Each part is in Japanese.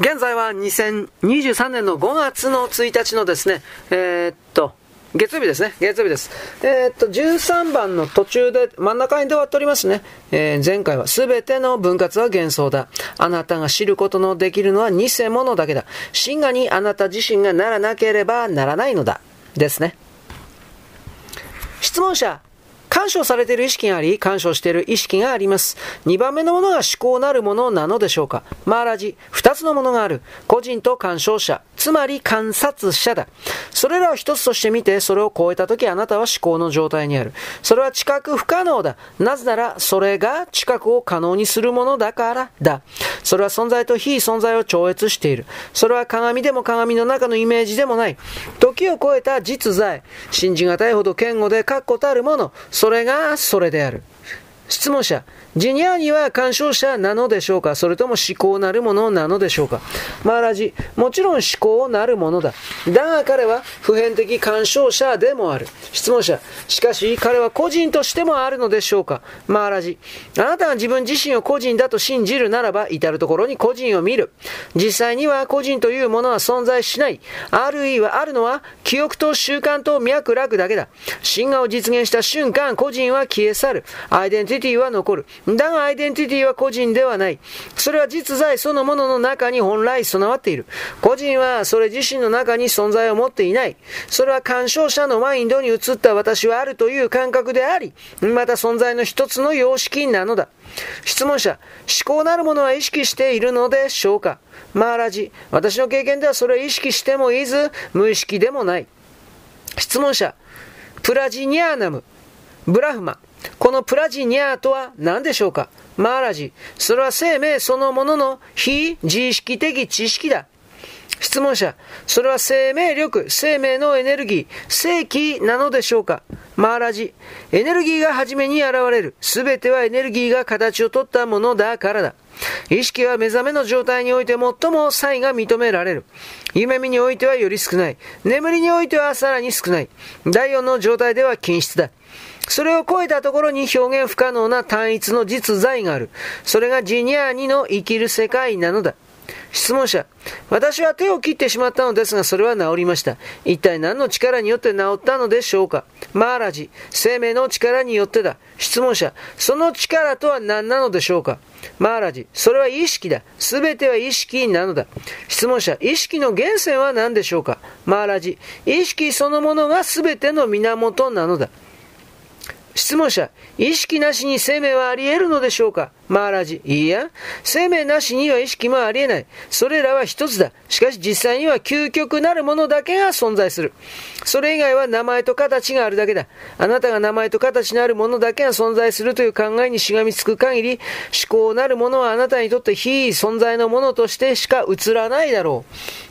現在は2023年の5月の1日のですね、えー、っと、月曜日ですね。月曜日です。えー、っと、13番の途中で真ん中にで終わっておりますね。えー、前回は全ての分割は幻想だ。あなたが知ることのできるのは偽物だけだ。真がにあなた自身がならなければならないのだ。ですね。質問者、干渉されている意識があり、干渉している意識があります。2番目のものが思考なるものなのでしょうかマーラジ、2つのものがある。個人と干渉者。つまり観察者だ。それらを一つとして見て、それを超えたときあなたは思考の状態にある。それは知覚不可能だ。なぜなら、それが知覚を可能にするものだからだ。それは存在と非存在を超越している。それは鏡でも鏡の中のイメージでもない。時を超えた実在。信じがたいほど堅固で確固たるもの。それれがそれである。質問者、ジニアには干渉者なのでしょうか？それとも思考なるものなのでしょうか？マーラジ、もちろん思考なるものだ。だが彼は普遍的干渉者でもある。質問者、しかし彼は個人としてもあるのでしょうか？マーラジ、あなたが自分自身を個人だと信じるならば、至るところに個人を見る。実際には個人というものは存在しない。あるいはあるのは記憶と習慣と脈絡だけだ。真我を実現した瞬間、個人は消え去る。アイデンティティは残る。だがアイデンティティは個人ではない。それは実在そのものの中に本来備わっている。個人はそれ自身の中に存在を持っていない。それは干渉者のマインドに移った私はあるという感覚であり、また存在の一つの様式なのだ。質問者、思考なるものは意識しているのでしょうか？マーラジ、私の経験ではそれを意識してもいず、無意識でもない。質問者、プラジニアナム、ブラフマ、このプラジニャーとは何でしょうか？マーラジ。それは生命そのものの非自意識的知識だ。質問者。それは生命力、生命のエネルギー、正気なのでしょうか？マーラジ。エネルギーが初めに現れる。すべてはエネルギーが形をとったものだからだ。意識は目覚めの状態において最も差異が認められる。夢見においてはより少ない。眠りにおいてはさらに少ない。第4の状態では均質だ。それを超えたところに表現不可能な単一の実在がある。それがジニアーニの生きる世界なのだ。質問者。私は手を切ってしまったのですが、それは治りました。一体何の力によって治ったのでしょうか？マーラジ。生命の力によってだ。質問者。その力とは何なのでしょうか？マーラジ。それは意識だ。すべては意識なのだ。質問者。意識の源泉は何でしょうか？マーラジ。意識そのものがすべての源なのだ。質問者、意識なしに生命はあり得るのでしょうか？マーラジ。いいや、生命なしには意識もあり得ない。それらは一つだ。しかし実際には究極なるものだけが存在する。それ以外は名前と形があるだけだ。あなたが名前と形のあるものだけが存在するという考えにしがみつく限り、思考なるものはあなたにとって非存在のものとしてしか映らないだろ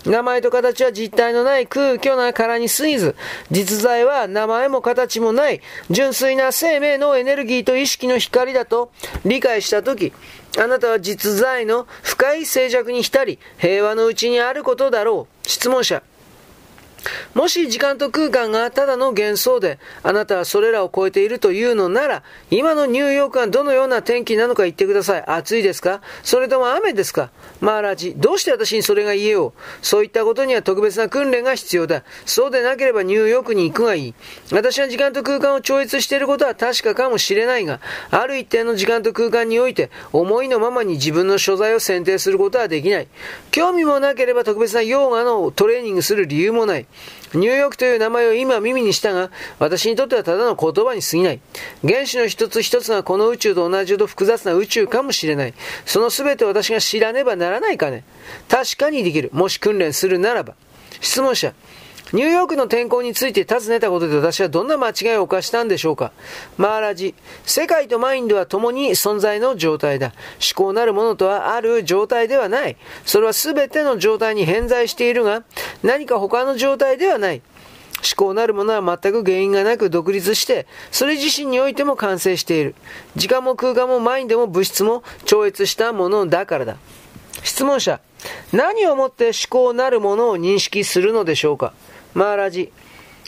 う。名前と形は実体のない空虚な殻に過ぎず、実在は名前も形もない、純粋な生命のエネルギーと意識の光だと理解した時、あなたは実在の深い静寂に浸り、平和のうちにあることだろう。質問者。もし時間と空間がただの幻想で、あなたはそれらを超えているというのなら、今のニューヨークはどのような天気なのか言ってください。暑いですか？それとも雨ですか？マーラジ、どうして私にそれが言えよう？そういったことには特別な訓練が必要だ。そうでなければニューヨークに行くがいい。私は時間と空間を超越していることは確かかもしれないが、ある一定の時間と空間において、思いのままに自分の所在を選定することはできない。興味もなければ特別なヨガのトレーニングする理由もない。ニューヨークという名前を今耳にしたが、私にとってはただの言葉に過ぎない。原子の一つ一つがこの宇宙と同じほど複雑な宇宙かもしれない。その全て私が知らねばならないかね。確かにできる。もし訓練するならば。質問者。ニューヨークの天候について尋ねたことで私はどんな間違いを犯したんでしょうかマーラジ、世界とマインドは共に存在の状態だ。思考なるものとはある状態ではない。それは全ての状態に偏在しているが、何か他の状態ではない。思考なるものは全く原因がなく独立して、それ自身においても完成している。時間も空間もマインドも物質も超越したものだからだ。質問者、何をもって思考なるものを認識するのでしょうかマーラジ。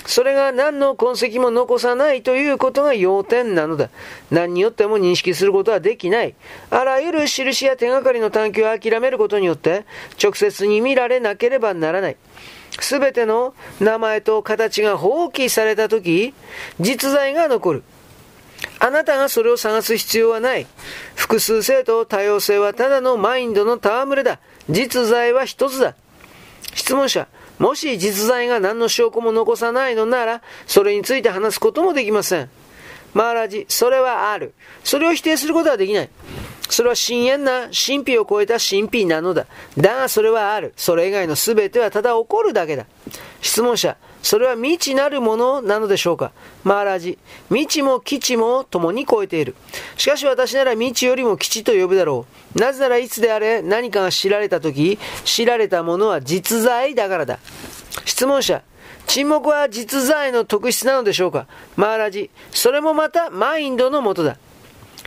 それが何の痕跡も残さないということが要点なのだ。何によっても認識することはできない。あらゆる印や手がかりの探求を諦めることによって、直接に見られなければならない。すべての名前と形が放棄されたとき、実在が残る。あなたがそれを探す必要はない。複数性と多様性はただのマインドの戯れだ。実在は一つだ。質問者、もし実在が何の証拠も残さないのなら、それについて話すこともできません。マーラジ、それはある。それを否定することはできない。それは深淵な神秘を超えた神秘なのだ。だがそれはある。それ以外の全てはただ起こるだけだ。質問者、それは未知なるものなのでしょうか？マーラジ、未知も基地も共に超えている。しかし私なら未知よりも基地と呼ぶだろう。なぜならいつであれ何かが知られた時、知られたものは実在だからだ。質問者、沈黙は実在の特質なのでしょうか？マーラジ、それもまたマインドのもとだ。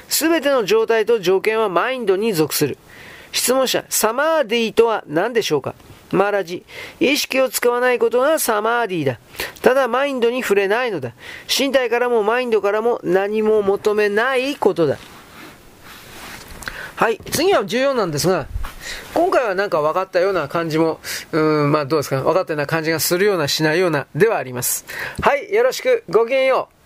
すべての状態と条件はマインドに属する。質問者、サマーディとは何でしょうか？マラジ。意識を使わないことがサマーディだ。ただマインドに触れないのだ。身体からもマインドからも何も求めないことだ。はい。次は14なんですが、今回はなんか分かったような感じも、うん、まあどうですか分かったような感じがするようなしないようなではあります。はい。よろしく。ごきげんよう。